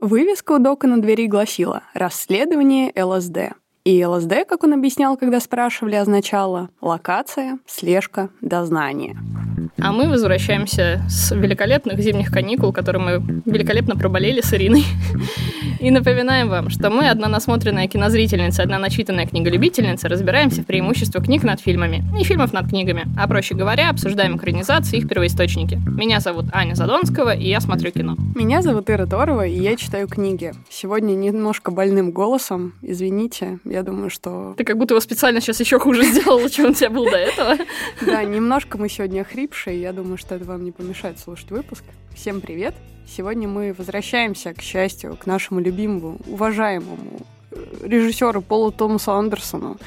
Вывеска у Дока на двери гласила «Расследование ЛСД». И ЛСД, как он объяснял, когда спрашивали, означало локация, слежка, дознание. А мы возвращаемся с великолепных зимних каникул, которые мы великолепно проболели с Ириной. И напоминаем вам, что мы, одна насмотренная кинозрительница, одна начитанная книголюбительница, разбираемся в преимуществах книг над фильмами и фильмов над книгами. А проще говоря, обсуждаем экранизации и их первоисточники. Меня зовут Аня Задонского, и я смотрю кино. Меня зовут Ира Торова, и я читаю книги. Сегодня немножко больным голосом, извините, я думаю, что... Ты как будто его специально сейчас еще хуже сделала, чем он у тебя был до этого. Да, немножко мы сегодня охрипшие. Я думаю, что это вам не помешает слушать выпуск. Всем привет! Сегодня мы возвращаемся, к счастью, к нашему любимому, уважаемому э, режиссеру Полу Томасу Андерсону,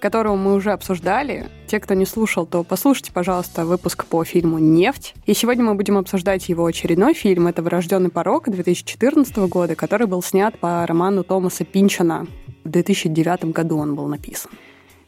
которого мы уже обсуждали. Те, кто не слушал, то послушайте, пожалуйста, выпуск по фильму «Нефть». И сегодня мы будем обсуждать его очередной фильм. Это «Врожденный порог» 2014 года, который был снят по роману Томаса Пинчина в 2009 году он был написан.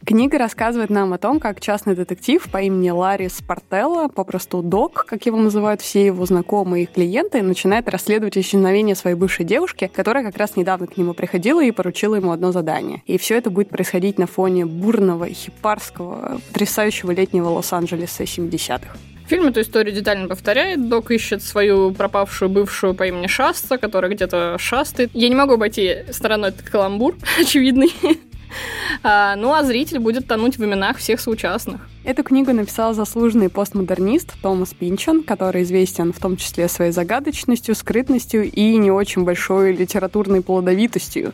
Книга рассказывает нам о том, как частный детектив по имени Ларри Спартелло, попросту Док, как его называют все его знакомые и клиенты, начинает расследовать исчезновение своей бывшей девушки, которая как раз недавно к нему приходила и поручила ему одно задание. И все это будет происходить на фоне бурного, хипарского, потрясающего летнего Лос-Анджелеса 70-х. Фильм эту историю детально повторяет. Док ищет свою пропавшую бывшую по имени Шаста, которая где-то шастает. Я не могу обойти стороной этот каламбур, очевидный. А, ну а зритель будет тонуть в именах всех соучастных. Эту книгу написал заслуженный постмодернист Томас Пинчон, который известен в том числе своей загадочностью, скрытностью и не очень большой литературной плодовитостью.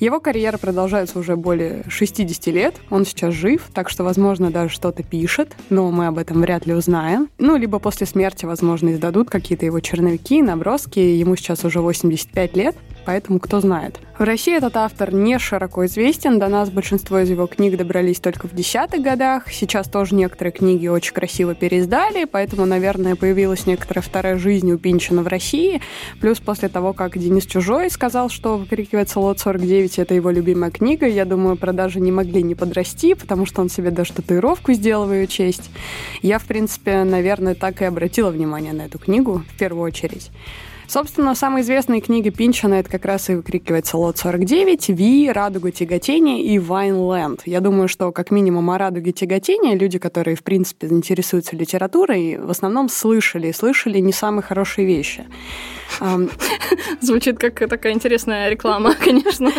Его карьера продолжается уже более 60 лет, он сейчас жив, так что, возможно, даже что-то пишет, но мы об этом вряд ли узнаем. Ну, либо после смерти, возможно, издадут какие-то его черновики, наброски, ему сейчас уже 85 лет, поэтому кто знает. В России этот автор не широко известен, до нас большинство из его книг добрались только в десятых годах, сейчас тоже некоторые книги очень красиво переиздали, поэтому, наверное, появилась некоторая вторая жизнь у Пинчина в России. Плюс после того, как Денис Чужой сказал, что выкрикивается «Лот 49» — это его любимая книга, я думаю, продажи не могли не подрасти, потому что он себе даже татуировку сделал в ее честь. Я, в принципе, наверное, так и обратила внимание на эту книгу в первую очередь. Собственно, самые известные книги Пинчина это как раз и выкрикивается Лот 49, Ви, Радуга тяготения и Вайнленд. Я думаю, что как минимум о Радуге тяготения люди, которые, в принципе, интересуются литературой, в основном слышали, слышали не самые хорошие вещи. Звучит как такая интересная реклама, конечно.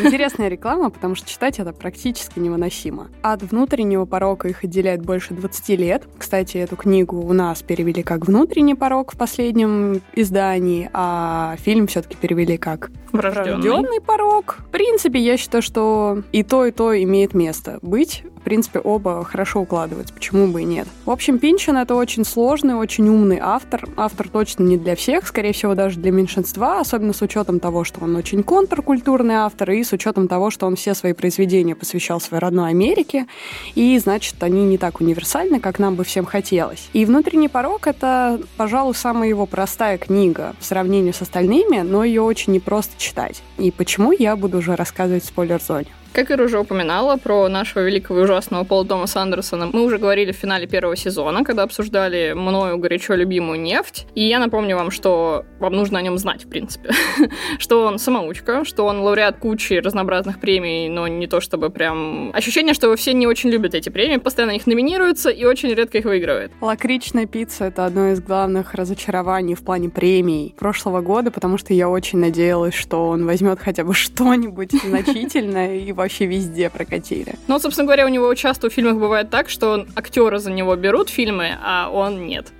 Интересная реклама, потому что читать это практически невыносимо. От внутреннего порока их отделяет больше 20 лет. Кстати, эту книгу у нас перевели как «Внутренний порог» в последнем издании, а фильм все-таки перевели как «Врожденный порог». В принципе, я считаю, что и то, и то имеет место быть. Принципе, оба хорошо укладываются, почему бы и нет. В общем, Пинчен — это очень сложный, очень умный автор. Автор точно не для всех, скорее всего, даже для меньшинства, особенно с учетом того, что он очень контркультурный автор, и с учетом того, что он все свои произведения посвящал своей родной Америке, и, значит, они не так универсальны, как нам бы всем хотелось. И «Внутренний порог» — это, пожалуй, самая его простая книга в сравнении с остальными, но ее очень непросто читать. И почему, я буду уже рассказывать в спойлер-зоне. Как Ира уже упоминала про нашего великого и ужасного Пола Томаса Андерсона, мы уже говорили в финале первого сезона, когда обсуждали мною горячо любимую нефть. И я напомню вам, что вам нужно о нем знать, в принципе. что он самоучка, что он лауреат кучи разнообразных премий, но не то чтобы прям... Ощущение, что все не очень любят эти премии, постоянно их номинируются и очень редко их выигрывает. Лакричная пицца — это одно из главных разочарований в плане премий прошлого года, потому что я очень надеялась, что он возьмет хотя бы что-нибудь значительное и вообще везде прокатили. Ну, собственно говоря, у него часто в фильмах бывает так, что актеры за него берут фильмы, а он нет.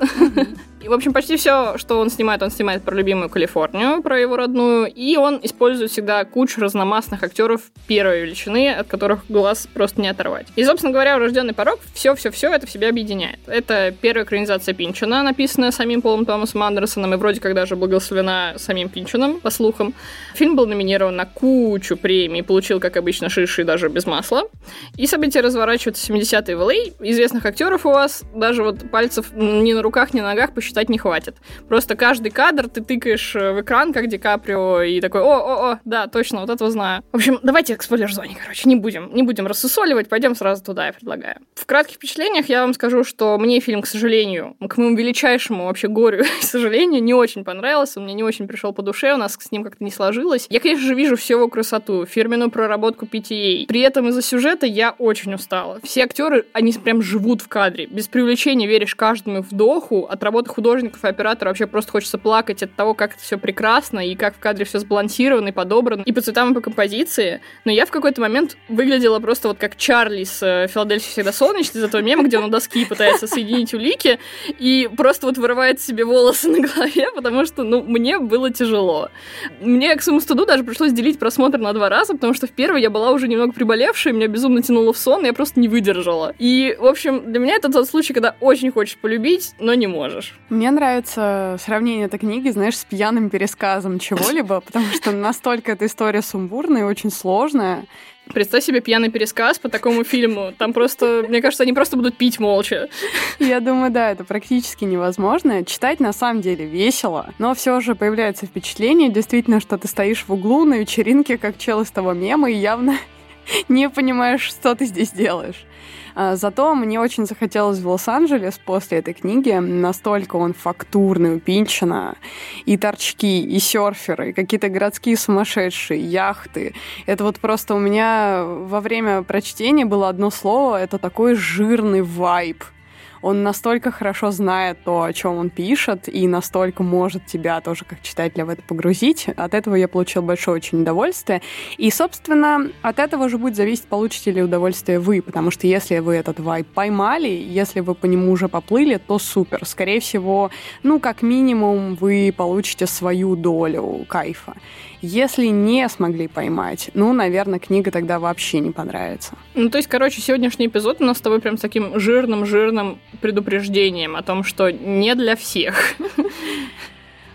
И, в общем, почти все, что он снимает, он снимает про любимую Калифорнию, про его родную, и он использует всегда кучу разномастных актеров первой величины, от которых глаз просто не оторвать. И, собственно говоря, «Рожденный порог» все-все-все это в себя объединяет. Это первая экранизация Пинчина, написанная самим Полом Томасом Андерсоном, и вроде как даже благословена самим Пинчином, по слухам. Фильм был номинирован на кучу премий, получил, как обычно, шиши даже без масла. И события разворачиваются в 70-е в Л.А. Известных актеров у вас даже вот пальцев ни на руках, ни на ногах читать не хватит. Просто каждый кадр ты тыкаешь э, в экран, как Ди Каприо, и такой, о-о-о, да, точно, вот этого знаю. В общем, давайте к спойлер-зоне, короче, не будем, не будем рассусоливать, пойдем сразу туда, я предлагаю. В кратких впечатлениях я вам скажу, что мне фильм, к сожалению, к моему величайшему вообще горю и сожалению, не очень понравился, мне не очень пришел по душе, у нас с ним как-то не сложилось. Я, конечно же, вижу всю его красоту, фирменную проработку PTA. При этом из-за сюжета я очень устала. Все актеры, они прям живут в кадре. Без привлечения веришь каждому вдоху. От работы художников и оператора вообще просто хочется плакать от того, как это все прекрасно и как в кадре все сбалансировано и подобрано. И по цветам, и по композиции. Но я в какой-то момент выглядела просто вот как Чарли с э, «Филадельфии всегда солнечно», из этого мема, где он у доски пытается соединить улики и просто вот вырывает себе волосы на голове, потому что, ну, мне было тяжело. Мне, к своему стыду, даже пришлось делить просмотр на два раза, потому что в первый я была уже немного приболевшая, меня безумно тянуло в сон, я просто не выдержала. И, в общем, для меня это тот случай, когда очень хочешь полюбить, но не можешь. Мне нравится сравнение этой книги, знаешь, с пьяным пересказом чего-либо, потому что настолько эта история сумбурная и очень сложная. Представь себе пьяный пересказ по такому фильму. Там просто, мне кажется, они просто будут пить молча. Я думаю, да, это практически невозможно. Читать на самом деле весело, но все же появляется впечатление, действительно, что ты стоишь в углу на вечеринке, как чел из того мема, и явно не понимаешь, что ты здесь делаешь. А, зато мне очень захотелось в Лос-Анджелес после этой книги. Настолько он фактурный у Пинчина. И торчки, и серферы, и какие-то городские сумасшедшие, яхты. Это вот просто у меня во время прочтения было одно слово. Это такой жирный вайб он настолько хорошо знает то, о чем он пишет, и настолько может тебя тоже как читателя в это погрузить. От этого я получил большое очень удовольствие. И, собственно, от этого же будет зависеть, получите ли удовольствие вы, потому что если вы этот вайп поймали, если вы по нему уже поплыли, то супер. Скорее всего, ну, как минимум, вы получите свою долю кайфа. Если не смогли поймать, ну, наверное, книга тогда вообще не понравится. Ну, то есть, короче, сегодняшний эпизод у нас с тобой прям с таким жирным-жирным предупреждением о том, что не для всех.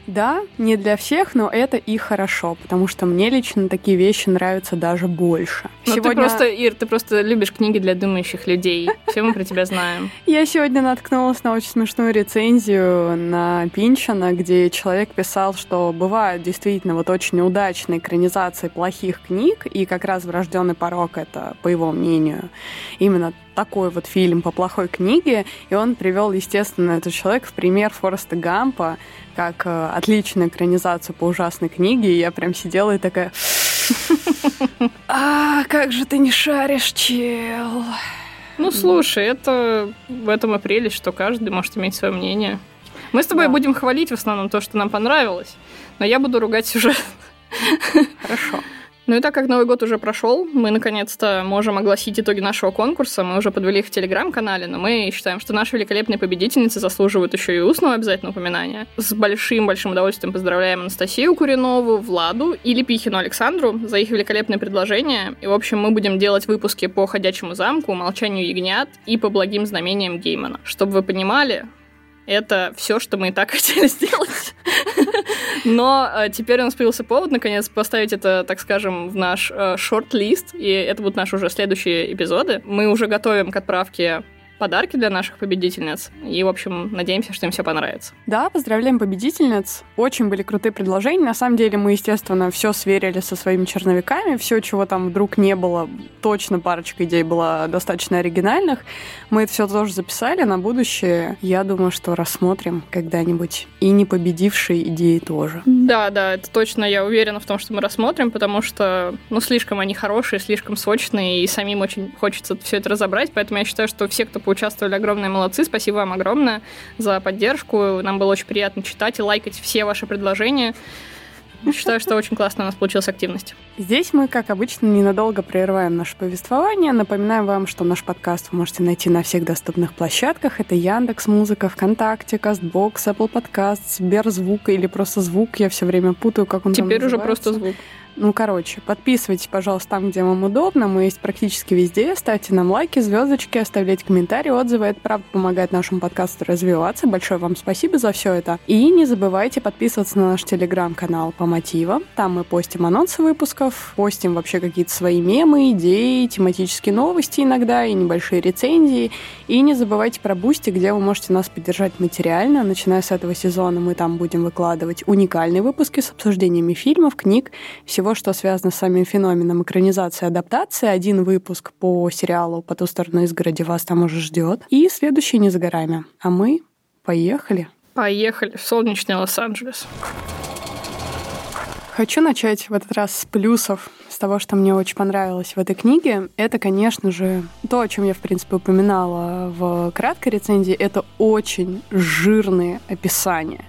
Да, не для всех, но это и хорошо, потому что мне лично такие вещи нравятся даже больше. Ну, сегодня... ты просто, Ир, ты просто любишь книги для думающих людей. Все мы про тебя знаем. Я сегодня наткнулась на очень смешную рецензию на Пинчана, где человек писал, что бывают действительно вот очень неудачные экранизации плохих книг, и как раз «Врожденный порог» — это, по его мнению, именно такой вот фильм по плохой книге, и он привел, естественно, этот человек в пример Фореста Гампа, как э, отличную экранизацию по ужасной книге, и я прям сидела и такая... А, как же ты не шаришь, чел. Ну, слушай, это в этом и прелесть, что каждый может иметь свое мнение. Мы с тобой да. будем хвалить в основном то, что нам понравилось, но я буду ругать сюжет. Хорошо. Ну и так как Новый год уже прошел, мы наконец-то можем огласить итоги нашего конкурса. Мы уже подвели их в телеграм-канале, но мы считаем, что наши великолепные победительницы заслуживают еще и устного обязательного упоминания. С большим-большим удовольствием поздравляем Анастасию Куринову, Владу и Лепихину Александру за их великолепные предложения. И, в общем, мы будем делать выпуски по «Ходячему замку», «Молчанию ягнят» и по «Благим знамениям Геймана». Чтобы вы понимали, это все, что мы и так хотели сделать. Но э, теперь у нас появился повод, наконец, поставить это, так скажем, в наш э, шорт-лист, и это будут наши уже следующие эпизоды. Мы уже готовим к отправке подарки для наших победительниц. И, в общем, надеемся, что им все понравится. Да, поздравляем победительниц. Очень были крутые предложения. На самом деле мы, естественно, все сверили со своими черновиками. Все, чего там вдруг не было, точно парочка идей была достаточно оригинальных. Мы это все тоже записали на будущее. Я думаю, что рассмотрим когда-нибудь. И не победившие идеи тоже. Да, да, это точно я уверена в том, что мы рассмотрим, потому что, ну, слишком они хорошие, слишком сочные, и самим очень хочется все это разобрать. Поэтому я считаю, что все, кто поучаствовали, огромные молодцы. Спасибо вам огромное за поддержку. Нам было очень приятно читать и лайкать все ваши предложения. Считаю, что очень классно у нас получилась активность. Здесь мы, как обычно, ненадолго прерываем наше повествование. Напоминаем вам, что наш подкаст вы можете найти на всех доступных площадках. Это Яндекс Музыка, ВКонтакте, Кастбокс, Apple Podcasts, Сберзвук или просто звук. Я все время путаю, как он Теперь уже просто звук. Ну, короче, подписывайтесь, пожалуйста, там, где вам удобно. Мы есть практически везде. Ставьте нам лайки, звездочки, оставляйте комментарии, отзывы. Это, правда, помогает нашему подкасту развиваться. Большое вам спасибо за все это. И не забывайте подписываться на наш телеграм-канал по мотивам. Там мы постим анонсы выпусков, постим вообще какие-то свои мемы, идеи, тематические новости иногда и небольшие рецензии. И не забывайте про Boosty, где вы можете нас поддержать материально. Начиная с этого сезона мы там будем выкладывать уникальные выпуски с обсуждениями фильмов, книг, всего всего, что связано с самим феноменом экранизации и адаптации. Один выпуск по сериалу «По ту сторону изгороди» вас там уже ждет. И следующий не за горами. А мы поехали. Поехали в солнечный Лос-Анджелес. Хочу начать в этот раз с плюсов, с того, что мне очень понравилось в этой книге. Это, конечно же, то, о чем я, в принципе, упоминала в краткой рецензии, это очень жирные описания.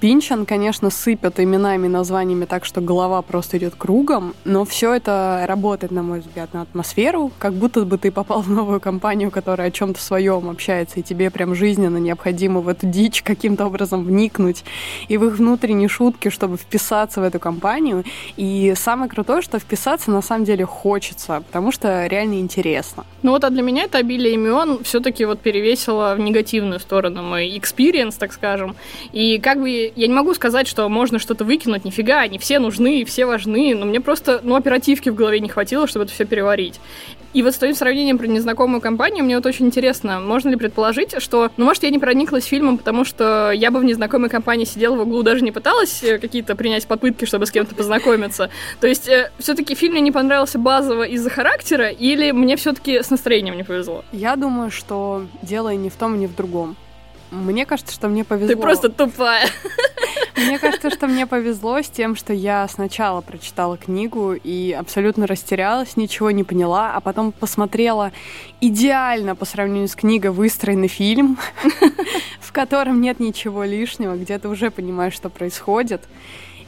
Пинчан, конечно, сыпят именами, названиями так, что голова просто идет кругом, но все это работает, на мой взгляд, на атмосферу, как будто бы ты попал в новую компанию, которая о чем-то своем общается, и тебе прям жизненно необходимо в эту дичь каким-то образом вникнуть и в их внутренние шутки, чтобы вписаться в эту компанию. И самое крутое, что вписаться на самом деле хочется, потому что реально интересно. Ну вот, а для меня это обилие имен все-таки вот перевесило в негативную сторону мой experience, так скажем. И как бы я не могу сказать, что можно что-то выкинуть, нифига, они все нужны, все важны, но мне просто, ну, оперативки в голове не хватило, чтобы это все переварить. И вот с твоим сравнением про незнакомую компанию, мне вот очень интересно, можно ли предположить, что, ну, может, я не прониклась фильмом, потому что я бы в незнакомой компании сидела в углу, даже не пыталась э, какие-то принять попытки, чтобы с кем-то познакомиться. То есть, э, все-таки фильм мне не понравился базово из-за характера, или мне все-таки с настроением не повезло? Я думаю, что дело не в том, не в другом. Мне кажется, что мне повезло. Ты просто тупая. Мне кажется, что мне повезло с тем, что я сначала прочитала книгу и абсолютно растерялась, ничего не поняла, а потом посмотрела идеально по сравнению с книгой выстроенный фильм, в котором нет ничего лишнего, где ты уже понимаешь, что происходит.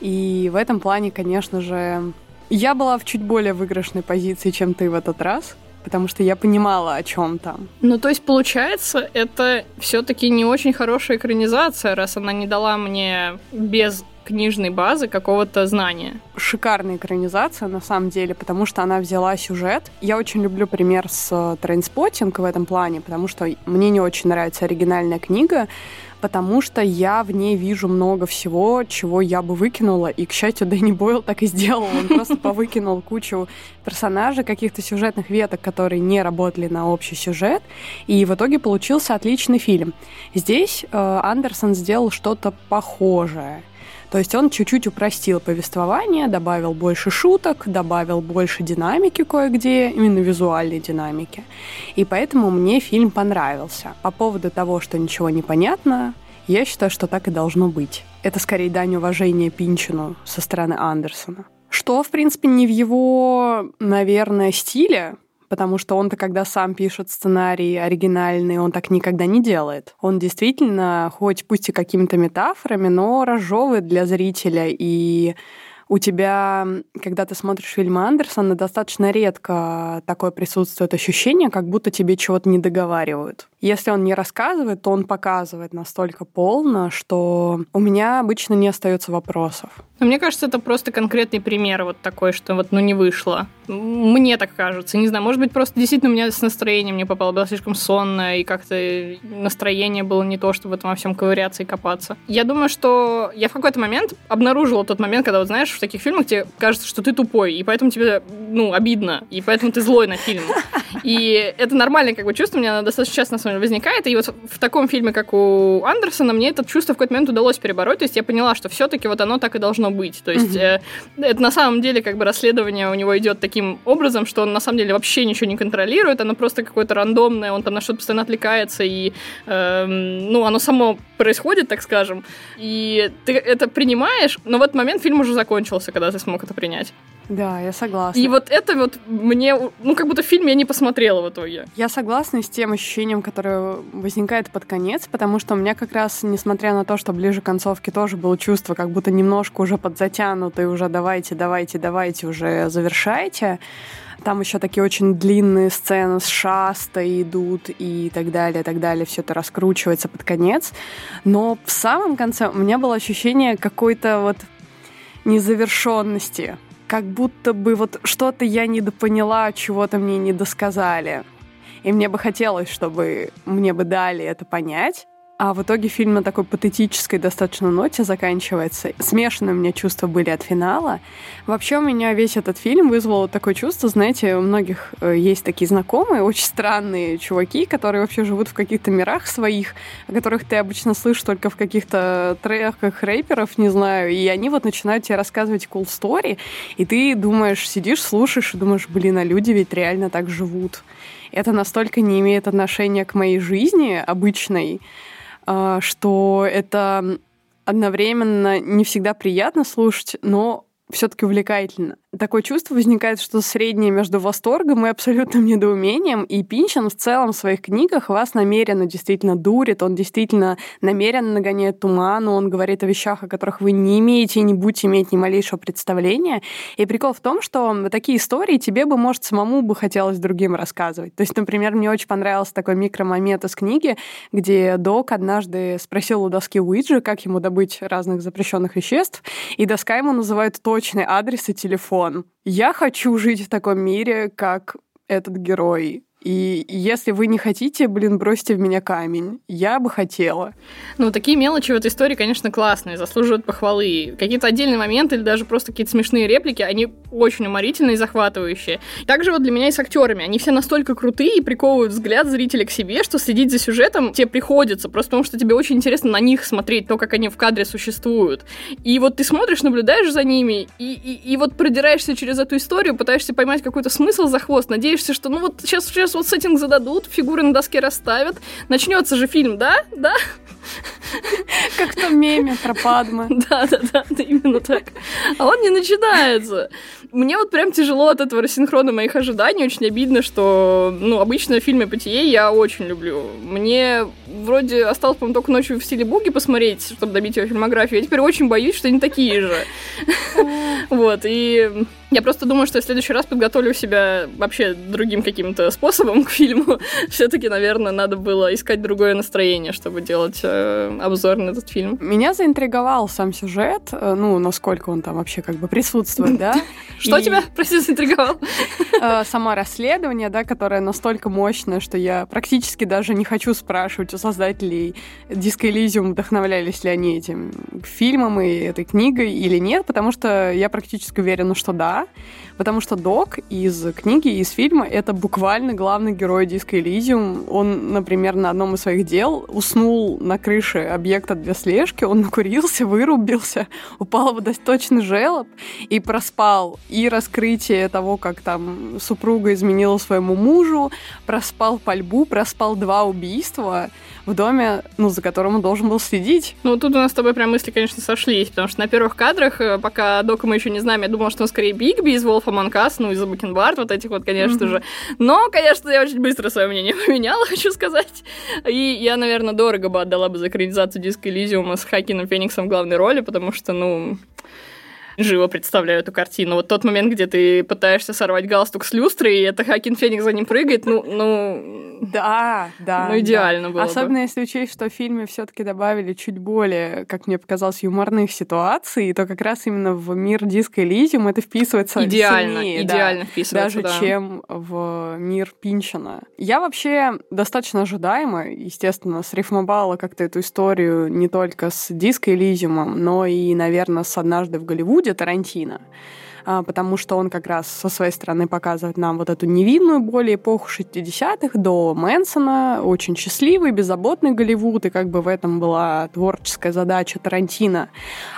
И в этом плане, конечно же, я была в чуть более выигрышной позиции, чем ты в этот раз потому что я понимала, о чем там. Ну, то есть, получается, это все-таки не очень хорошая экранизация, раз она не дала мне без книжной базы какого-то знания. Шикарная экранизация, на самом деле, потому что она взяла сюжет. Я очень люблю пример с Trainspotting в этом плане, потому что мне не очень нравится оригинальная книга, потому что я в ней вижу много всего, чего я бы выкинула, и, к счастью, Дэнни Бойл так и сделал. Он просто повыкинул кучу персонажей, каких-то сюжетных веток, которые не работали на общий сюжет, и в итоге получился отличный фильм. Здесь э, Андерсон сделал что-то похожее. То есть он чуть-чуть упростил повествование, добавил больше шуток, добавил больше динамики кое-где, именно визуальной динамики. И поэтому мне фильм понравился. По поводу того, что ничего не понятно, я считаю, что так и должно быть. Это скорее дань уважения Пинчину со стороны Андерсона. Что, в принципе, не в его, наверное, стиле, потому что он-то, когда сам пишет сценарий оригинальный, он так никогда не делает. Он действительно, хоть пусть и какими-то метафорами, но разжевывает для зрителя и у тебя, когда ты смотришь фильмы Андерсона, достаточно редко такое присутствует ощущение, как будто тебе чего-то не договаривают. Если он не рассказывает, то он показывает настолько полно, что у меня обычно не остается вопросов. Мне кажется, это просто конкретный пример вот такой, что вот ну не вышло. Мне так кажется. Не знаю, может быть, просто действительно у меня с настроением не попало, было слишком сонно, и как-то настроение было не то, чтобы в во всем ковыряться и копаться. Я думаю, что я в какой-то момент обнаружила тот момент, когда, вот знаешь, в таких фильмах тебе кажется, что ты тупой, и поэтому тебе, ну, обидно, и поэтому ты злой на фильм. И это нормальное как бы чувство, меня достаточно часто на самом деле возникает, и вот в таком фильме, как у Андерсона, мне это чувство в какой-то момент удалось перебороть, то есть я поняла, что все-таки вот оно так и должно быть. То есть э, это на самом деле как бы расследование у него идет таким образом, что он на самом деле вообще ничего не контролирует, оно просто какое-то рандомное, он там на что-то постоянно отвлекается, и э, ну, оно само происходит, так скажем, и ты это принимаешь, но в этот момент фильм уже закончился, когда ты смог это принять. Да, я согласна. И вот это вот мне, ну, как будто фильм я не посмотрела в итоге. Я согласна с тем ощущением, которое возникает под конец, потому что у меня как раз, несмотря на то, что ближе к концовке тоже было чувство, как будто немножко уже подзатянуто, и уже давайте, давайте, давайте, уже завершайте, там еще такие очень длинные сцены с шаста идут и так далее, так далее. Все это раскручивается под конец. Но в самом конце у меня было ощущение какой-то вот незавершенности как будто бы вот что-то я недопоняла, чего-то мне не досказали. И мне бы хотелось, чтобы мне бы дали это понять. А в итоге фильм на такой патетической достаточно ноте заканчивается. Смешанные у меня чувства были от финала. Вообще у меня весь этот фильм вызвал такое чувство, знаете, у многих э, есть такие знакомые, очень странные чуваки, которые вообще живут в каких-то мирах своих, о которых ты обычно слышишь только в каких-то треках рэперов, не знаю, и они вот начинают тебе рассказывать cool story, и ты думаешь, сидишь, слушаешь и думаешь, блин, а люди ведь реально так живут. Это настолько не имеет отношения к моей жизни обычной, что это одновременно не всегда приятно слушать, но все-таки увлекательно такое чувство возникает, что среднее между восторгом и абсолютным недоумением. И Пинчен в целом в своих книгах вас намеренно действительно дурит, он действительно намеренно нагоняет туман, он говорит о вещах, о которых вы не имеете и не будете иметь ни малейшего представления. И прикол в том, что такие истории тебе бы, может, самому бы хотелось другим рассказывать. То есть, например, мне очень понравился такой микромомент из книги, где док однажды спросил у доски Уиджи, как ему добыть разных запрещенных веществ, и доска ему называет точный адрес и телефон он. Я хочу жить в таком мире, как этот герой. И если вы не хотите, блин, бросьте в меня камень. Я бы хотела. Ну, такие мелочи в этой истории, конечно, классные, заслуживают похвалы. Какие-то отдельные моменты или даже просто какие-то смешные реплики, они очень уморительные и захватывающие. Также вот для меня и с актерами. Они все настолько крутые и приковывают взгляд зрителя к себе, что следить за сюжетом тебе приходится, просто потому что тебе очень интересно на них смотреть, то, как они в кадре существуют. И вот ты смотришь, наблюдаешь за ними, и, и, и вот продираешься через эту историю, пытаешься поймать какой-то смысл за хвост, надеешься, что ну вот сейчас сейчас вот сеттинг зададут, фигуры на доске расставят. Начнется же фильм, да? Да? Как в том меме про Падма. Да, да, да, именно так. А он не начинается. Мне вот прям тяжело от этого рассинхрона моих ожиданий. Очень обидно, что, ну, обычно фильмы Патие я очень люблю. Мне вроде осталось, по-моему, только ночью в стиле буги посмотреть, чтобы добить его фильмографию. Я теперь очень боюсь, что они такие же. Вот, и я просто думаю, что в следующий раз подготовлю себя вообще другим каким-то способом к фильму. Все-таки, наверное, надо было искать другое настроение, чтобы делать э, обзор на этот фильм. Меня заинтриговал сам сюжет, э, ну, насколько он там вообще как бы присутствует, да. Что тебя, прости, заинтриговал? Э, Само расследование, да, которое настолько мощное, что я практически даже не хочу спрашивать у создателей Disco Elysium, вдохновлялись ли они этим фильмом и этой книгой или нет, потому что я практически уверена, что да, потому что Док из книги, из фильма — это буквально главный герой Диска Элизиум. Он, например, на одном из своих дел уснул на крыше объекта для слежки, он накурился, вырубился, упал в водосточный желоб и проспал и раскрытие того, как там супруга изменила своему мужу, проспал пальбу, проспал два убийства — в доме, ну, за которым он должен был следить. Ну, тут у нас с тобой прям мысли, конечно, сошлись, потому что на первых кадрах, э, пока Дока мы еще не знаем, я думала, что он скорее Бигби из Among Us, ну, из Бакенбард, вот этих вот, конечно mm-hmm. же. Но, конечно, я очень быстро свое мнение поменяла, хочу сказать. И я, наверное, дорого бы отдала бы за экранизацию диска Элизиума с Хакином Фениксом в главной роли, потому что, ну, живо представляю эту картину. Вот тот момент, где ты пытаешься сорвать галстук с люстры, и это Хакин Феникс за ним прыгает, ну, ну... Да, да. Ну, идеально да. было Особенно бы. если учесть, что в фильме все таки добавили чуть более, как мне показалось, юморных ситуаций, то как раз именно в мир диска Элизиум это вписывается идеально, сильнее, идеально да, вписывается, даже да. чем в мир Пинчина. Я вообще достаточно ожидаемо, естественно, срифмовала как-то эту историю не только с диско Элизиумом, но и, наверное, с «Однажды в Голливуде» Тарантино. А, потому что он как раз со своей стороны показывает нам вот эту невинную более эпоху 60-х до Мэнсона, очень счастливый, беззаботный Голливуд, и как бы в этом была творческая задача Тарантино.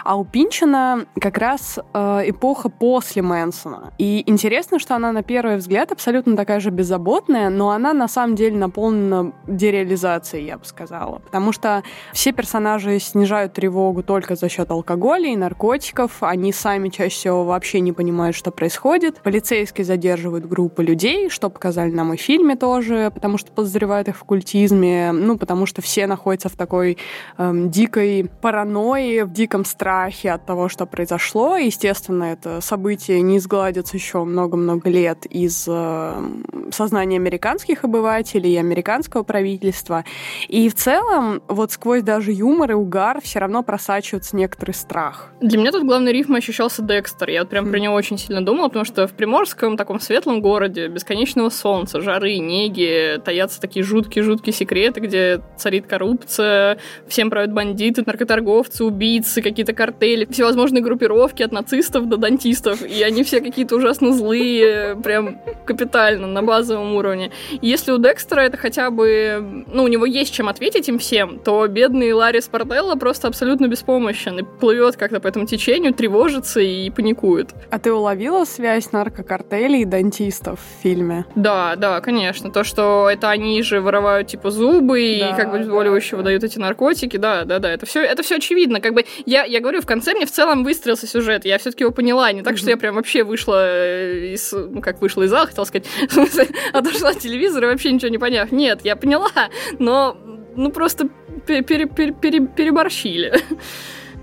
А у Пинчина как раз э, эпоха после Мэнсона. И интересно, что она на первый взгляд абсолютно такая же беззаботная, но она на самом деле наполнена дереализацией, я бы сказала. Потому что все персонажи снижают тревогу только за счет алкоголя и наркотиков, они сами чаще всего вообще не понимают, что происходит. Полицейские задерживают группы людей, что показали нам и в фильме тоже, потому что подозревают их в культизме, ну, потому что все находятся в такой эм, дикой паранойи, в диком страхе от того, что произошло. Естественно, это событие не изгладится еще много-много лет из э, сознания американских обывателей и американского правительства. И в целом, вот сквозь даже юмор и угар все равно просачивается некоторый страх. Для меня тут главный рифм ощущался Декстер. Я вот прям mm. про него очень сильно думала, потому что в Приморском, таком светлом городе, бесконечного солнца, жары, неги, таятся такие жуткие-жуткие секреты, где царит коррупция, всем правят бандиты, наркоторговцы, убийцы, какие-то картели, всевозможные группировки от нацистов до дантистов, и они все какие-то ужасно злые, прям капитально, на базовом уровне. Если у Декстера это хотя бы, ну, у него есть чем ответить им всем, то бедный Ларри Спартелло просто абсолютно беспомощен и плывет как-то по этому течению, тревожится и паникует. А ты уловила связь наркокартелей и дантистов в фильме? Да, да, конечно. То, что это они же воровают типа зубы да, и как бы обезболивающего да, дают эти наркотики, да, да, да, это все, это все очевидно. Как бы я, я говорю, в конце мне в целом выстроился сюжет, я все-таки его поняла, не так, что я прям вообще вышла э, из, ну как вышла из зала, хотел сказать, отошла от телевизора вообще ничего не поняв. Нет, я поняла, но ну просто пере пере пере переборщили.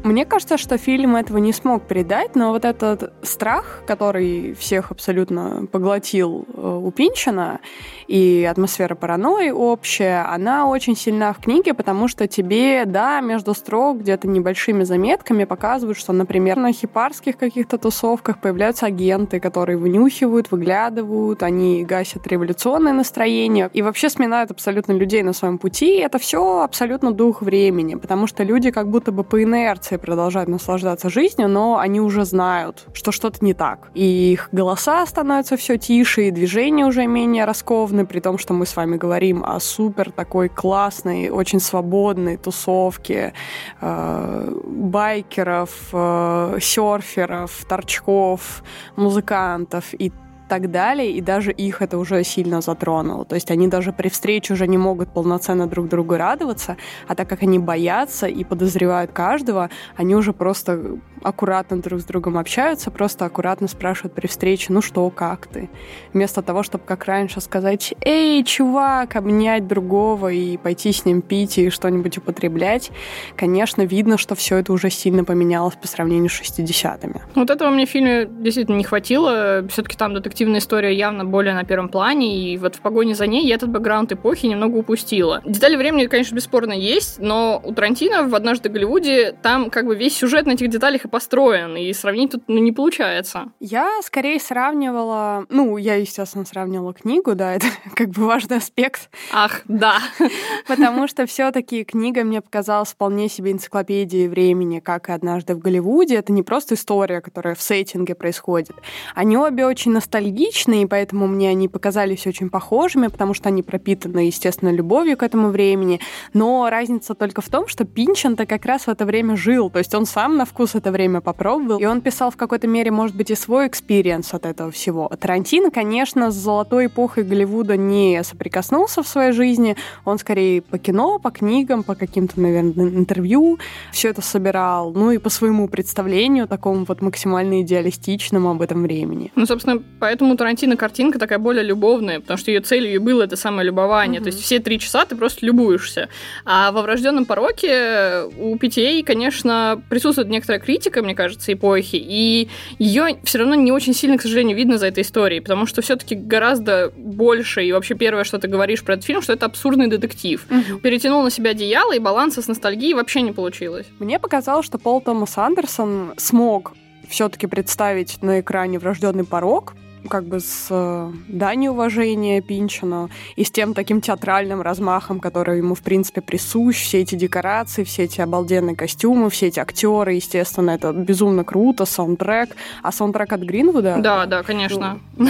Мне кажется, что фильм этого не смог передать, но вот этот страх, который всех абсолютно поглотил э, у Пинчина, и атмосфера паранойи общая, она очень сильна в книге, потому что тебе, да, между строк где-то небольшими заметками показывают, что, например, на хипарских каких-то тусовках появляются агенты, которые вынюхивают, выглядывают, они гасят революционное настроение и вообще сминают абсолютно людей на своем пути. И это все абсолютно дух времени, потому что люди как будто бы по инерции продолжают наслаждаться жизнью, но они уже знают, что что-то не так. И их голоса становятся все тише, и движения уже менее раскованы, при том, что мы с вами говорим о супер такой классной, очень свободной тусовке э, байкеров, э, серферов, торчков, музыкантов и так далее, и даже их это уже сильно затронуло. То есть они даже при встрече уже не могут полноценно друг другу радоваться, а так как они боятся и подозревают каждого, они уже просто аккуратно друг с другом общаются, просто аккуратно спрашивают при встрече, ну что, как ты? Вместо того, чтобы как раньше сказать, эй, чувак, обнять другого и пойти с ним пить и что-нибудь употреблять, конечно, видно, что все это уже сильно поменялось по сравнению с 60-ми. Вот этого мне в фильме действительно не хватило. Все-таки там детектив детективная история явно более на первом плане, и вот в погоне за ней я этот бэкграунд эпохи немного упустила. Детали времени, конечно, бесспорно есть, но у Тарантино в «Однажды в Голливуде» там как бы весь сюжет на этих деталях и построен, и сравнить тут ну, не получается. Я скорее сравнивала... Ну, я, естественно, сравнивала книгу, да, это как бы важный аспект. Ах, да. Потому что все таки книга мне показалась вполне себе энциклопедией времени, как и «Однажды в Голливуде». Это не просто история, которая в сеттинге происходит. Они обе очень ностальгичны ностальгичны, и поэтому мне они показались очень похожими, потому что они пропитаны, естественно, любовью к этому времени. Но разница только в том, что Пинчон-то как раз в это время жил, то есть он сам на вкус это время попробовал, и он писал в какой-то мере, может быть, и свой experience от этого всего. Тарантино, конечно, с золотой эпохой Голливуда не соприкоснулся в своей жизни, он скорее по кино, по книгам, по каким-то, наверное, интервью все это собирал, ну и по своему представлению, такому вот максимально идеалистичному об этом времени. Ну, собственно, Поэтому Тарантино картинка такая более любовная, потому что ее целью и было это самое любование. Mm-hmm. То есть все три часа ты просто любуешься. А во врожденном пороке у PTA, конечно, присутствует некоторая критика, мне кажется, эпохи, и ее все равно не очень сильно, к сожалению, видно за этой историей, потому что все-таки гораздо больше, и вообще первое, что ты говоришь про этот фильм, что это абсурдный детектив. Mm-hmm. Перетянул на себя одеяло, и баланса с ностальгией вообще не получилось. Мне показалось, что Пол Томас Андерсон смог все-таки представить на экране врожденный порог, как бы с э, данью уважения Пинчину и с тем таким театральным размахом, который ему, в принципе, присущ. Все эти декорации, все эти обалденные костюмы, все эти актеры, естественно, это безумно круто, саундтрек. А саундтрек от Гринвуда? Да, да, конечно. Ну,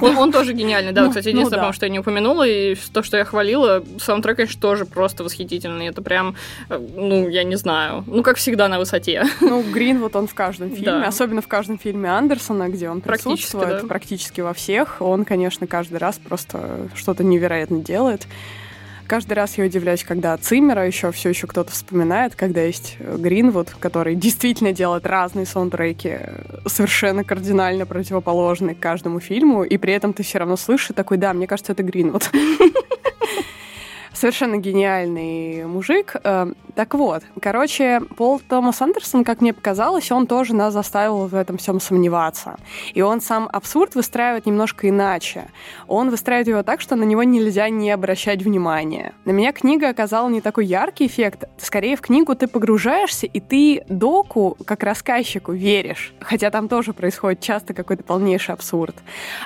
он, тоже гениальный, да. Ну, кстати, единственное, ну, что я не упомянула, и то, что я хвалила, саундтрек, конечно, тоже просто восхитительный. Это прям, э, ну, я не знаю, ну, как всегда, на высоте. Ну, Гринвуд, он в каждом фильме, особенно в каждом фильме Андерсона, где он присутствует делает да. практически во всех. Он, конечно, каждый раз просто что-то невероятно делает. Каждый раз я удивляюсь, когда Циммера еще все еще кто-то вспоминает, когда есть Гринвуд, который действительно делает разные саундтреки, совершенно кардинально противоположные каждому фильму, и при этом ты все равно слышишь такой, да, мне кажется, это Гринвуд. совершенно гениальный мужик. Так вот, короче, Пол Томас Андерсон, как мне показалось, он тоже нас заставил в этом всем сомневаться. И он сам абсурд выстраивает немножко иначе. Он выстраивает его так, что на него нельзя не обращать внимания. На меня книга оказала не такой яркий эффект. Скорее, в книгу ты погружаешься, и ты доку, как рассказчику, веришь. Хотя там тоже происходит часто какой-то полнейший абсурд.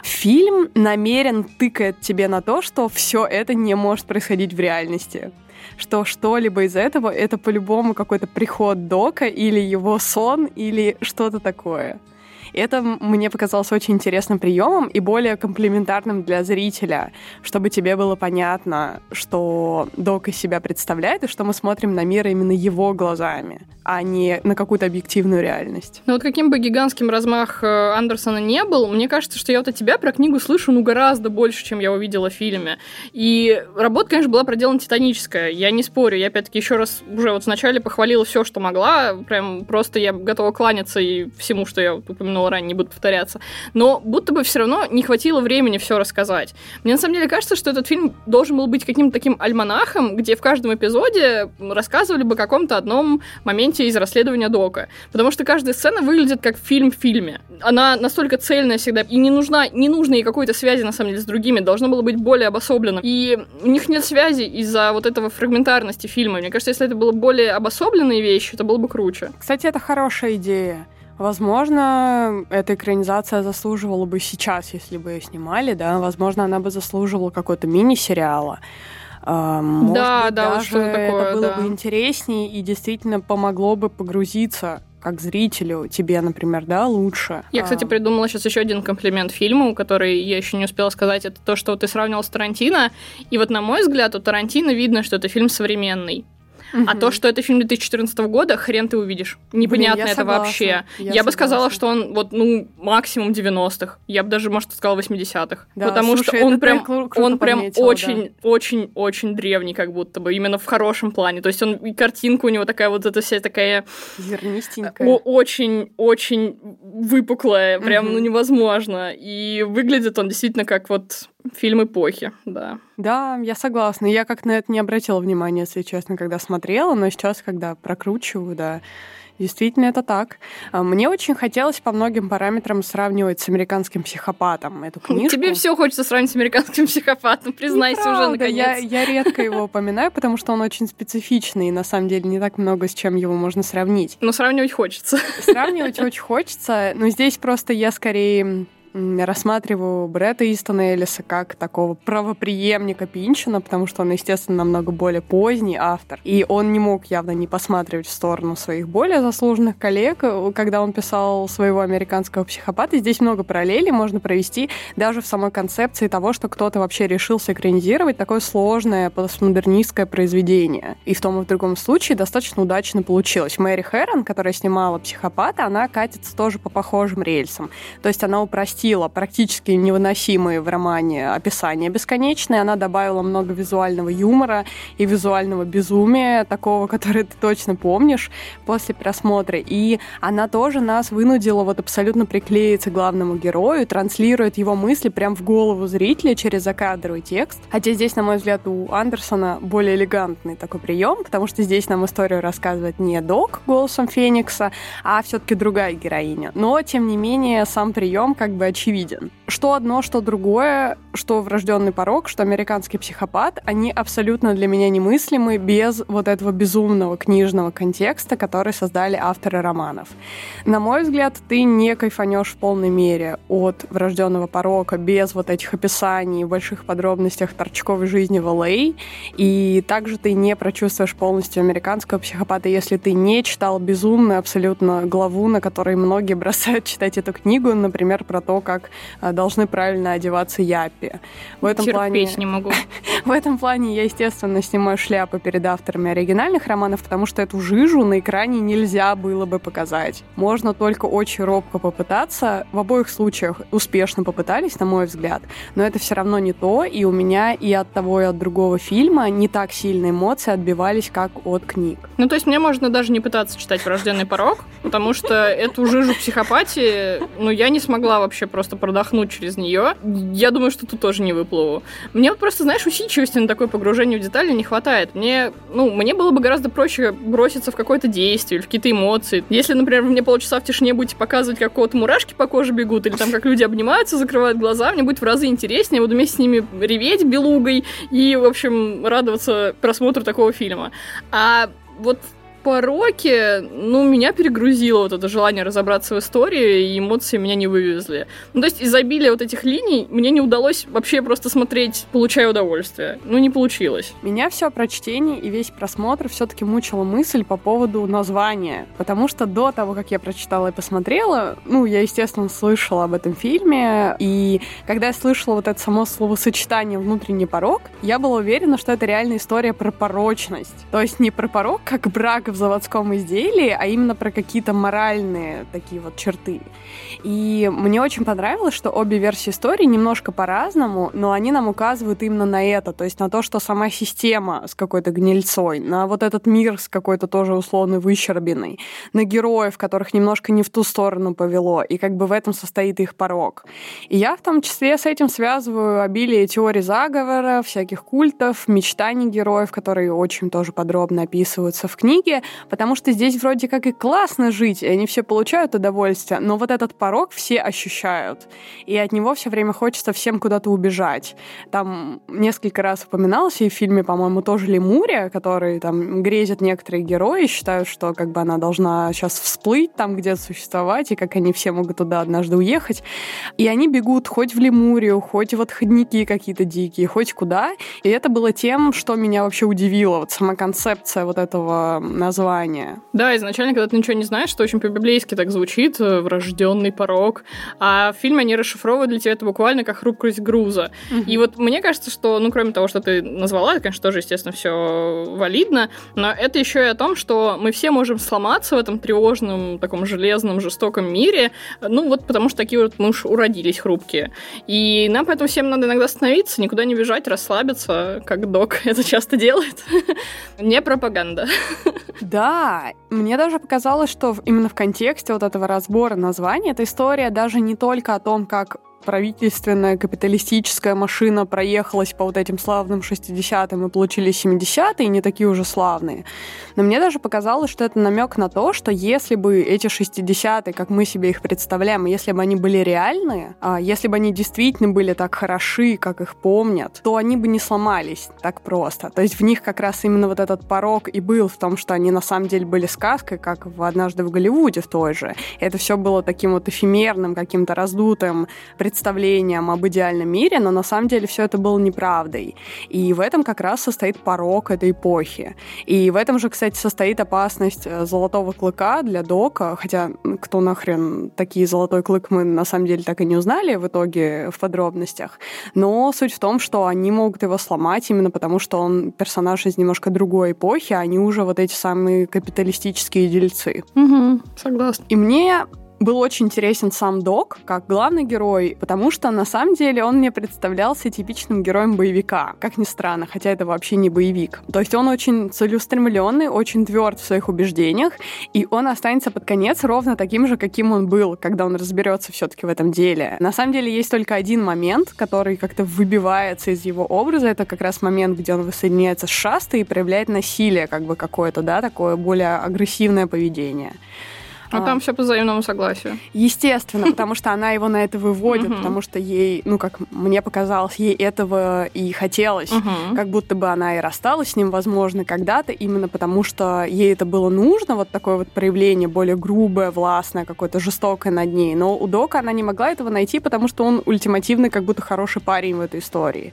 Фильм намерен тыкает тебе на то, что все это не может происходить в реальности что что-либо из этого это по-любому какой-то приход Дока или его сон или что-то такое. Это мне показалось очень интересным приемом и более комплементарным для зрителя, чтобы тебе было понятно, что Док из себя представляет и что мы смотрим на мир именно его глазами а не на какую-то объективную реальность. Ну вот каким бы гигантским размах э, Андерсона не был, мне кажется, что я вот от тебя про книгу слышу ну гораздо больше, чем я увидела в фильме. И работа, конечно, была проделана титаническая, я не спорю. Я опять-таки еще раз уже вот вначале похвалила все, что могла, прям просто я готова кланяться и всему, что я упомянула ранее, не буду повторяться. Но будто бы все равно не хватило времени все рассказать. Мне на самом деле кажется, что этот фильм должен был быть каким-то таким альманахом, где в каждом эпизоде рассказывали бы о каком-то одном моменте из расследования Дока. Потому что каждая сцена выглядит как фильм в фильме. Она настолько цельная всегда, и не нужна, не нужно ей какой-то связи, на самом деле, с другими. Должно было быть более обособлено. И у них нет связи из-за вот этого фрагментарности фильма. Мне кажется, если это было более обособленные вещи, это было бы круче. Кстати, это хорошая идея. Возможно, эта экранизация заслуживала бы сейчас, если бы ее снимали, да, возможно, она бы заслуживала какого-то мини-сериала. Может да, быть, да, даже такое, это было да. бы интереснее и действительно помогло бы погрузиться как зрителю, тебе, например, да, лучше. Я, кстати, придумала сейчас еще один комплимент фильму, который я еще не успела сказать. Это то, что ты сравнивал с Тарантино. И вот, на мой взгляд, у Тарантино видно, что это фильм современный. А то, что это фильм 2014 года, хрен ты увидишь. Непонятно Блин, это согласна. вообще. Я, я бы сказала, что он вот, ну, максимум 90-х. Я бы даже, может, сказала 80-х. Да, потому слушай, что он прям, он прям очень, да. очень, очень древний, как будто бы, именно в хорошем плане. То есть он, и картинка у него такая вот эта вся такая... Зернистенькая. Очень, очень выпуклая, прям, угу. ну, невозможно. И выглядит он действительно как вот фильм эпохи, да. Да, я согласна. Я как на это не обратила внимания, если честно, когда смотрела, но сейчас, когда прокручиваю, да, Действительно, это так. А, мне очень хотелось по многим параметрам сравнивать с американским психопатом эту книжку. Тебе все хочется сравнить с американским психопатом, признайся Неправда. уже наконец. Я, я редко его упоминаю, потому что он очень специфичный, и на самом деле не так много с чем его можно сравнить. Но сравнивать хочется. Сравнивать очень хочется, но здесь просто я скорее рассматриваю Бретта Истона Элиса как такого правоприемника Пинчина, потому что он, естественно, намного более поздний автор. И он не мог явно не посматривать в сторону своих более заслуженных коллег, когда он писал своего американского психопата. Здесь много параллелей можно провести даже в самой концепции того, что кто-то вообще решился экранизировать такое сложное постмодернистское произведение. И в том и в другом случае достаточно удачно получилось. Мэри Хэрон, которая снимала «Психопата», она катится тоже по похожим рельсам. То есть она упростила упростила практически невыносимые в романе описания бесконечные. Она добавила много визуального юмора и визуального безумия, такого, который ты точно помнишь после просмотра. И она тоже нас вынудила вот абсолютно приклеиться главному герою, транслирует его мысли прям в голову зрителя через закадровый текст. Хотя здесь, на мой взгляд, у Андерсона более элегантный такой прием, потому что здесь нам историю рассказывает не Док голосом Феникса, а все-таки другая героиня. Но, тем не менее, сам прием как бы очевиден. Что одно, что другое, что врожденный порог, что американский психопат, они абсолютно для меня немыслимы без вот этого безумного книжного контекста, который создали авторы романов. На мой взгляд, ты не кайфанешь в полной мере от врожденного порока без вот этих описаний больших подробностях торчковой жизни в Л.А. И также ты не прочувствуешь полностью американского психопата, если ты не читал безумную абсолютно главу, на которой многие бросают читать эту книгу, например, про то, как а, должны правильно одеваться япи. В этом Терпеть плане... не могу. в этом плане я, естественно, снимаю шляпы перед авторами оригинальных романов, потому что эту жижу на экране нельзя было бы показать. Можно только очень робко попытаться. В обоих случаях успешно попытались, на мой взгляд, но это все равно не то, и у меня и от того, и от другого фильма не так сильно эмоции отбивались, как от книг. Ну, то есть мне можно даже не пытаться читать «Врожденный порог», потому что эту жижу психопатии, ну, я не смогла вообще вообще просто продохнуть через нее, я думаю, что тут тоже не выплыву. Мне вот просто, знаешь, усидчивости на такое погружение в детали не хватает. Мне, ну, мне было бы гораздо проще броситься в какое-то действие, в какие-то эмоции. Если, например, мне полчаса в тишине будете показывать, как вот мурашки по коже бегут, или там, как люди обнимаются, закрывают глаза, мне будет в разы интереснее. Я буду вместе с ними реветь белугой и, в общем, радоваться просмотру такого фильма. А вот пороке, ну, меня перегрузило вот это желание разобраться в истории, и эмоции меня не вывезли. Ну, то есть изобилие вот этих линий мне не удалось вообще просто смотреть, получая удовольствие. Ну, не получилось. Меня все прочтение и весь просмотр все-таки мучила мысль по поводу названия. Потому что до того, как я прочитала и посмотрела, ну, я, естественно, слышала об этом фильме, и когда я слышала вот это само словосочетание «внутренний порог», я была уверена, что это реальная история про порочность. То есть не про порог, как брак в заводском изделии, а именно про какие-то моральные такие вот черты. И мне очень понравилось, что обе версии истории немножко по-разному, но они нам указывают именно на это, то есть на то, что сама система с какой-то гнильцой, на вот этот мир с какой-то тоже условно выщербиной, на героев, которых немножко не в ту сторону повело, и как бы в этом состоит их порог. И я в том числе с этим связываю обилие теорий заговора, всяких культов, мечтаний героев, которые очень тоже подробно описываются в книге, потому что здесь вроде как и классно жить, и они все получают удовольствие, но вот этот порог все ощущают, и от него все время хочется всем куда-то убежать. Там несколько раз упоминалось, и в фильме, по-моему, тоже Лемурия, который там грезят некоторые герои, считают, что как бы она должна сейчас всплыть там где-то существовать, и как они все могут туда однажды уехать. И они бегут хоть в Лемурию, хоть в отходники какие-то дикие, хоть куда. И это было тем, что меня вообще удивило. Вот сама концепция вот этого название. Да, изначально, когда ты ничего не знаешь, что очень по-библейски так звучит, э, врожденный порог. А в фильме они расшифровывают для тебя это буквально как хрупкость груза. Угу. И вот мне кажется, что, ну, кроме того, что ты назвала, это, конечно, тоже, естественно, все валидно, но это еще и о том, что мы все можем сломаться в этом тревожном, таком железном, жестоком мире, ну, вот потому что такие вот мы уж уродились хрупкие. И нам поэтому всем надо иногда остановиться, никуда не бежать, расслабиться, как док это часто делает. Не пропаганда. Да, мне даже показалось, что именно в контексте вот этого разбора названия эта история даже не только о том, как правительственная капиталистическая машина проехалась по вот этим славным 60-м и получили 70-е, не такие уже славные. Но мне даже показалось, что это намек на то, что если бы эти 60-е, как мы себе их представляем, если бы они были реальные, а если бы они действительно были так хороши, как их помнят, то они бы не сломались так просто. То есть в них как раз именно вот этот порог и был в том, что они на самом деле были сказкой, как в «Однажды в Голливуде» в той же. Это все было таким вот эфемерным, каким-то раздутым представлением об идеальном мире, но на самом деле все это было неправдой. И в этом как раз состоит порог этой эпохи. И в этом же, кстати, состоит опасность э, золотого клыка для Дока, хотя кто нахрен такие золотой клык мы на самом деле так и не узнали в итоге в подробностях. Но суть в том, что они могут его сломать именно потому, что он персонаж из немножко другой эпохи, а они уже вот эти самые капиталистические дельцы. Угу, согласна. И мне был очень интересен сам Док, как главный герой, потому что на самом деле он мне представлялся типичным героем боевика, как ни странно, хотя это вообще не боевик. То есть он очень целеустремленный, очень тверд в своих убеждениях, и он останется под конец ровно таким же, каким он был, когда он разберется все-таки в этом деле. На самом деле есть только один момент, который как-то выбивается из его образа, это как раз момент, где он воссоединяется с Шастой и проявляет насилие как бы какое-то, да, такое более агрессивное поведение. А, а там все по взаимному согласию. Естественно, потому что она его на это выводит, потому что ей, ну, как мне показалось, ей этого и хотелось. Как будто бы она и рассталась с ним, возможно, когда-то, именно потому что ей это было нужно, вот такое вот проявление более грубое, властное, какое-то жестокое над ней. Но у Дока она не могла этого найти, потому что он ультимативный, как будто хороший парень в этой истории.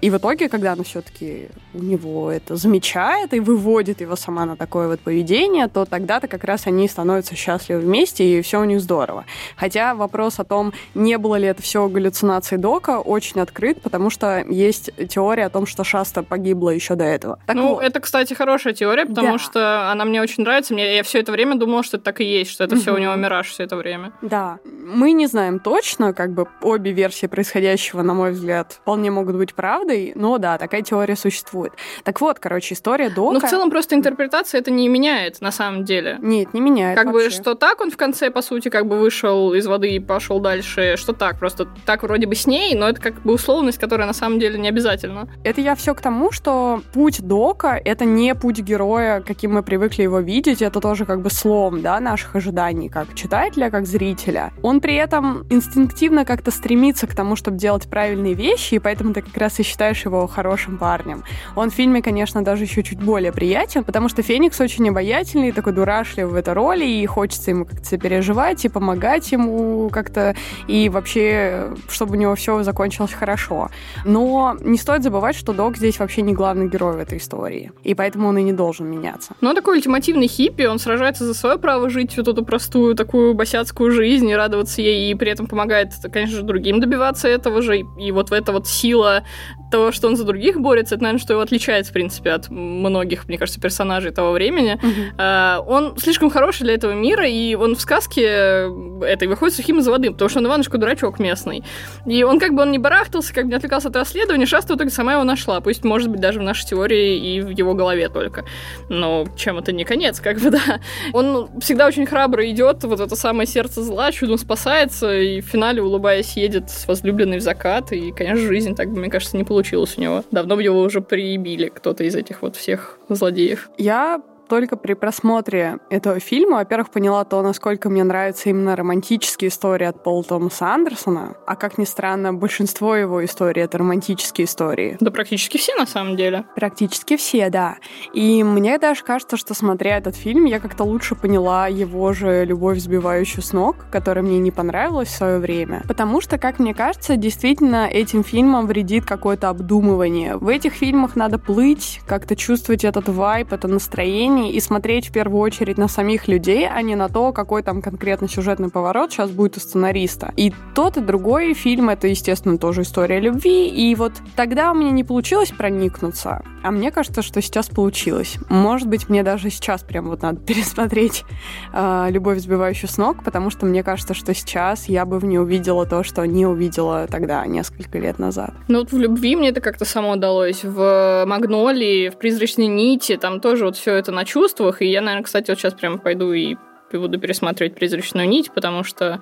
И в итоге, когда она все-таки у него это замечает и выводит его сама на такое вот поведение, то тогда-то как раз они становятся счастливы счастливы вместе, и все у них здорово. Хотя вопрос о том, не было ли это все галлюцинацией Дока, очень открыт, потому что есть теория о том, что Шаста погибла еще до этого. Так ну, вот. это, кстати, хорошая теория, потому да. что она мне очень нравится. Мне, я все это время думала, что это так и есть, что это угу. все у него мираж все это время. Да. Мы не знаем точно, как бы обе версии происходящего, на мой взгляд, вполне могут быть правдой, но да, такая теория существует. Так вот, короче, история Дока... Ну, в целом просто интерпретация это не меняет, на самом деле. Нет, не меняет Как вообще. бы что так он в конце, по сути, как бы вышел из воды и пошел дальше, что так, просто так вроде бы с ней, но это как бы условность, которая на самом деле не обязательно. Это я все к тому, что путь Дока — это не путь героя, каким мы привыкли его видеть, это тоже как бы слом, да, наших ожиданий, как читателя, как зрителя. Он при этом инстинктивно как-то стремится к тому, чтобы делать правильные вещи, и поэтому ты как раз и считаешь его хорошим парнем. Он в фильме, конечно, даже еще чуть более приятен, потому что Феникс очень обаятельный, такой дурашливый в этой роли, и хочется ему как-то сопереживать и помогать ему как-то, и вообще, чтобы у него все закончилось хорошо. Но не стоит забывать, что Док здесь вообще не главный герой в этой истории, и поэтому он и не должен меняться. Ну, он такой ультимативный хиппи, он сражается за свое право жить вот эту простую такую босяцкую жизнь и радоваться ей, и при этом помогает, конечно же, другим добиваться этого же, и вот в это вот сила того, что он за других борется, это, наверное, что его отличает, в принципе, от многих, мне кажется, персонажей того времени. Uh-huh. Он слишком хороший для этого мира, и он в сказке этой выходит сухим из воды, потому что он Иванушка дурачок местный. И он как бы он не барахтался, как бы не отвлекался от расследования, шаста в итоге сама его нашла. Пусть, может быть, даже в нашей теории и в его голове только. Но чем это не конец, как бы, да. Он всегда очень храбро идет, вот это самое сердце зла, чудом спасается, и в финале, улыбаясь, едет с возлюбленной в закат. И, конечно, жизнь так бы, мне кажется, не получилась у него. Давно бы его уже прибили кто-то из этих вот всех злодеев. Я только при просмотре этого фильма, во-первых, поняла то, насколько мне нравятся именно романтические истории от Пола Томаса Андерсона, а как ни странно, большинство его историй — это романтические истории. Да практически все, на самом деле. Практически все, да. И мне даже кажется, что, смотря этот фильм, я как-то лучше поняла его же «Любовь, сбивающую с ног», которая мне не понравилась в свое время. Потому что, как мне кажется, действительно этим фильмом вредит какое-то обдумывание. В этих фильмах надо плыть, как-то чувствовать этот вайп, это настроение, и смотреть в первую очередь на самих людей, а не на то, какой там конкретно сюжетный поворот сейчас будет у сценариста. И тот, и другой фильм — это, естественно, тоже история любви, и вот тогда у меня не получилось проникнуться, а мне кажется, что сейчас получилось. Может быть, мне даже сейчас прям вот надо пересмотреть э, «Любовь, сбивающую с ног», потому что мне кажется, что сейчас я бы в ней увидела то, что не увидела тогда, несколько лет назад. Ну вот в «Любви» мне это как-то само удалось. В «Магнолии», в «Призрачной нити» там тоже вот все это на чувствах. И я, наверное, кстати, вот сейчас прям пойду и буду пересматривать «Призрачную нить», потому что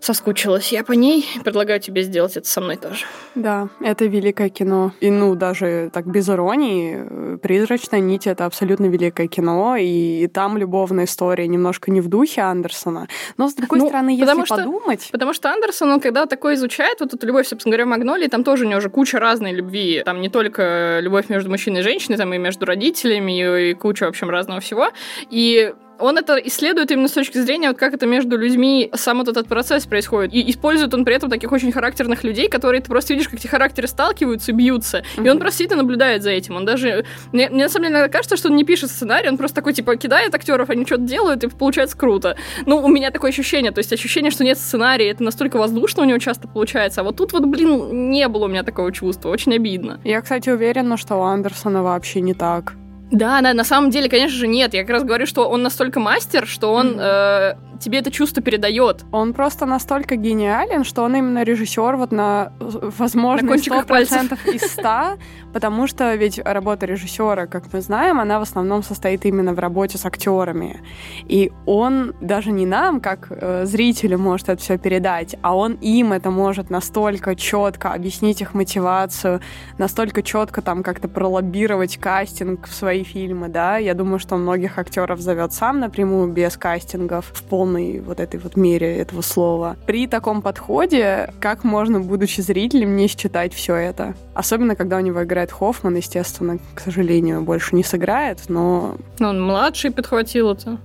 соскучилась я по ней. Предлагаю тебе сделать это со мной тоже. Да, это великое кино. И, ну, даже так без иронии, «Призрачная нить» — это абсолютно великое кино, и, и там любовная история немножко не в духе Андерсона. Но, с другой ну, стороны, если что, подумать... Потому что Андерсон, он когда такое изучает, вот эту любовь, собственно говоря, в «Магнолии», там тоже у него уже куча разной любви. Там не только любовь между мужчиной и женщиной, там и между родителями, и, и куча, в общем, разного всего. И он это исследует именно с точки зрения, вот как это между людьми сам вот этот процесс происходит. И использует он при этом таких очень характерных людей, которые ты просто видишь, как эти характеры сталкиваются, бьются. Mm-hmm. И он просто сидит и наблюдает за этим. Он даже... Мне, мне на самом деле кажется, что он не пишет сценарий, он просто такой, типа, кидает актеров, они что-то делают, и получается круто. Ну, у меня такое ощущение, то есть ощущение, что нет сценария, это настолько воздушно у него часто получается. А вот тут вот, блин, не было у меня такого чувства, очень обидно. Я, кстати, уверена, что у Андерсона вообще не так. Да, да, на самом деле, конечно же, нет. Я как раз говорю, что он настолько мастер, что он mm. э, тебе это чувство передает. Он просто настолько гениален, что он именно режиссер вот на, возможно, на 100% из 100, потому что ведь работа режиссера, как мы знаем, она в основном состоит именно в работе с актерами. И он даже не нам, как э, зрителю, может это все передать, а он им это может настолько четко объяснить их мотивацию, настолько четко там как-то пролоббировать кастинг в свои фильмы, да. Я думаю, что многих актеров зовет сам напрямую, без кастингов, в полной вот этой вот мере этого слова. При таком подходе, как можно, будучи зрителем, не считать все это? Особенно, когда у него играет Хоффман, естественно, к сожалению, больше не сыграет, но... Но он младший подхватил это.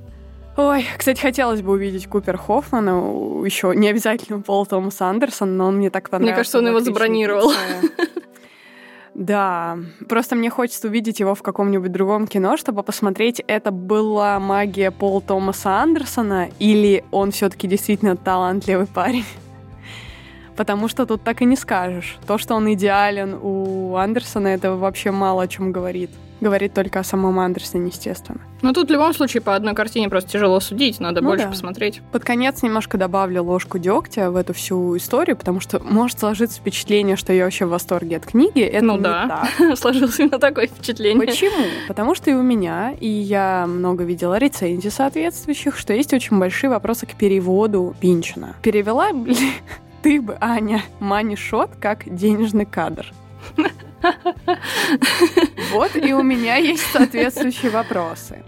Ой, кстати, хотелось бы увидеть Купер Хоффмана, еще не обязательно Пол Томас Андерсон, но он мне так понравился. Мне кажется, он его забронировал. Да, просто мне хочется увидеть его в каком-нибудь другом кино, чтобы посмотреть, это была магия Пола Томаса Андерсона или он все-таки действительно талантливый парень. потому что тут так и не скажешь. То, что он идеален у Андерсона, это вообще мало о чем говорит. Говорит только о самом Андерсоне, естественно. Ну тут в любом случае по одной картине просто тяжело судить, надо Ну больше да. посмотреть. Под конец немножко добавлю ложку дегтя в эту всю историю, потому что может сложиться впечатление, что я вообще в восторге от книги. Это Ну да. Сложилось именно такое впечатление. Почему? Потому что и у меня, и я много видела рецензий соответствующих, что есть очень большие вопросы к переводу Пинчина. Перевела ли ты бы, Аня, мани-шот как денежный кадр? Вот и у меня есть соответствующие вопросы.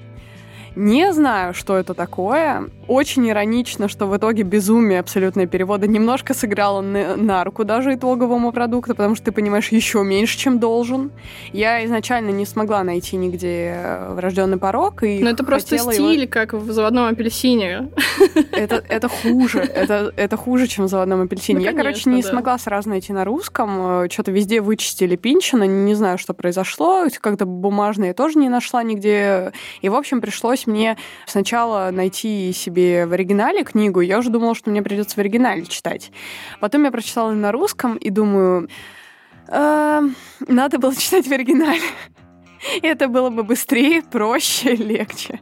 Не знаю, что это такое. Очень иронично, что в итоге безумие абсолютное перевода немножко сыграло на, на руку даже итоговому продукту, потому что ты понимаешь еще меньше, чем должен. Я изначально не смогла найти нигде э, врожденный порог. И Ну это просто хотела его- стиль, как в заводном апельсине. Это, это хуже. Это, это хуже, чем в заводном апельсине. Ну, Я, короче, конечно, не да. смогла сразу найти на русском. Что-то везде вычистили Пинчина. Не знаю, что произошло. Как-то бумажные тоже не нашла нигде. И, в общем, пришлось мне сначала найти себе в оригинале книгу. Я уже думала, что мне придется в оригинале читать. Потом я прочитала на русском и думаю, «Эм, надо было читать в оригинале. Это было бы быстрее, проще, легче.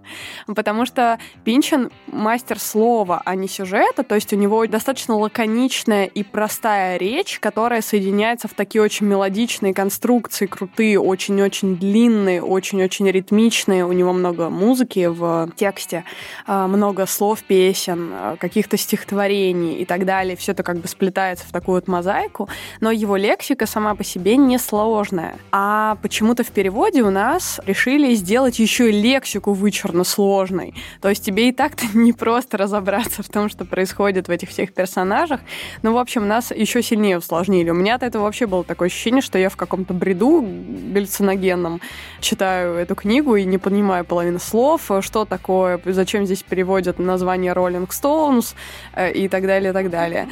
Потому что Пинчен мастер слова, а не сюжета, то есть у него достаточно лаконичная и простая речь, которая соединяется в такие очень мелодичные конструкции, крутые, очень-очень длинные, очень-очень ритмичные. У него много музыки в тексте, а, много слов песен, а, каких-то стихотворений и так далее. Все это как бы сплетается в такую вот мозаику, но его лексика сама по себе несложная. А почему-то в переводе у нас решили сделать еще и лексику вычурно сложной. То есть тебе и так-то не просто разобраться в том, что происходит в этих всех персонажах. Ну, в общем, нас еще сильнее усложнили. У меня от этого вообще было такое ощущение, что я в каком-то бреду галлюциногенном читаю эту книгу и не понимаю половину слов, что такое, зачем здесь переводят название Rolling Stones э, и так далее, и так далее.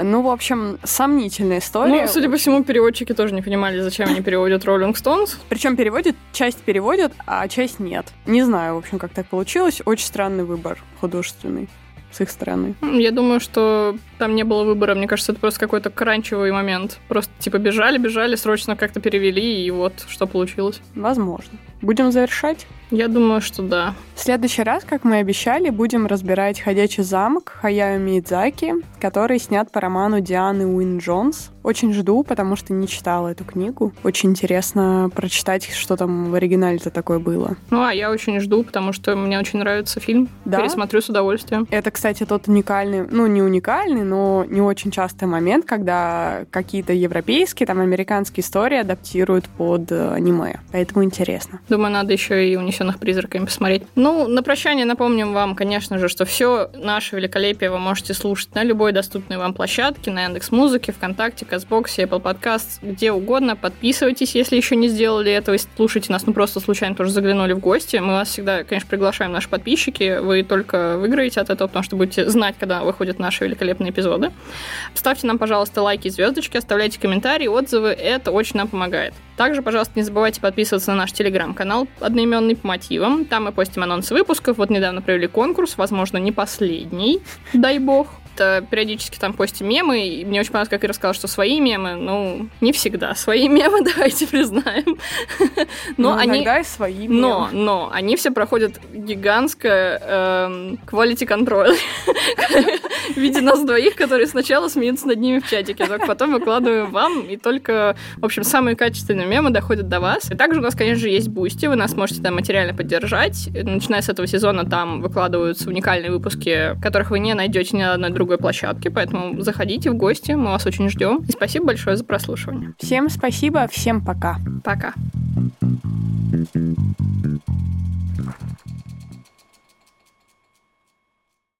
Ну, в общем, сомнительная история. Ну, судя по всему, переводчики тоже не понимали, зачем они переводят Rolling Stones. Причем переводят, часть переводят, а часть нет. Не знаю, в общем, как так получилось. Очень странный выбор художественный с их стороны. Я думаю, что там не было выбора. Мне кажется, это просто какой-то кранчевый момент. Просто типа бежали, бежали, срочно как-то перевели, и вот что получилось. Возможно. Будем завершать. Я думаю, что да. В следующий раз, как мы и обещали, будем разбирать «Ходячий замок» Хаяо Миядзаки, который снят по роману Дианы Уин Джонс. Очень жду, потому что не читала эту книгу. Очень интересно прочитать, что там в оригинале-то такое было. Ну, а я очень жду, потому что мне очень нравится фильм. Да? Пересмотрю с удовольствием. Это, кстати, тот уникальный, ну, не уникальный, но не очень частый момент, когда какие-то европейские, там, американские истории адаптируют под э, аниме. Поэтому интересно. Думаю, надо еще и «Унесенных призраками» посмотреть. Ну, на прощание напомним вам, конечно же, что все наше великолепие вы можете слушать на любой доступной вам площадке, на Яндекс Музыке, ВКонтакте, Казбоксе, Apple Podcast, где угодно. Подписывайтесь, если еще не сделали этого, если слушаете нас, ну просто случайно тоже заглянули в гости. Мы вас всегда, конечно, приглашаем, наши подписчики. Вы только выиграете от этого, потому что будете знать, когда выходят наши великолепные эпизоды. Ставьте нам, пожалуйста, лайки и звездочки, оставляйте комментарии, отзывы. Это очень нам помогает. Также, пожалуйста, не забывайте подписываться на наш телеграм-канал одноименный по мотивам. Там мы постим анонсы выпусков. Вот недавно провели конкурс, возможно, не последний, дай бог. Это периодически там постим мемы, и мне очень понравилось, как я рассказала, что свои мемы, ну, не всегда свои мемы, давайте признаем. Но Ну, они... иногда и свои Но, мемы. но, они все проходят гигантское эм, quality control в виде нас двоих, которые сначала смеются над ними в чатике, только потом выкладываем вам, и только, в общем, самые качественные мемы доходят до вас. И также у нас, конечно же, есть Бусти, вы нас можете там материально поддержать. Начиная с этого сезона там выкладываются уникальные выпуски, которых вы не найдете ни на одной другой другой площадке, поэтому заходите в гости, мы вас очень ждем. И спасибо большое за прослушивание. Всем спасибо, всем пока. Пока.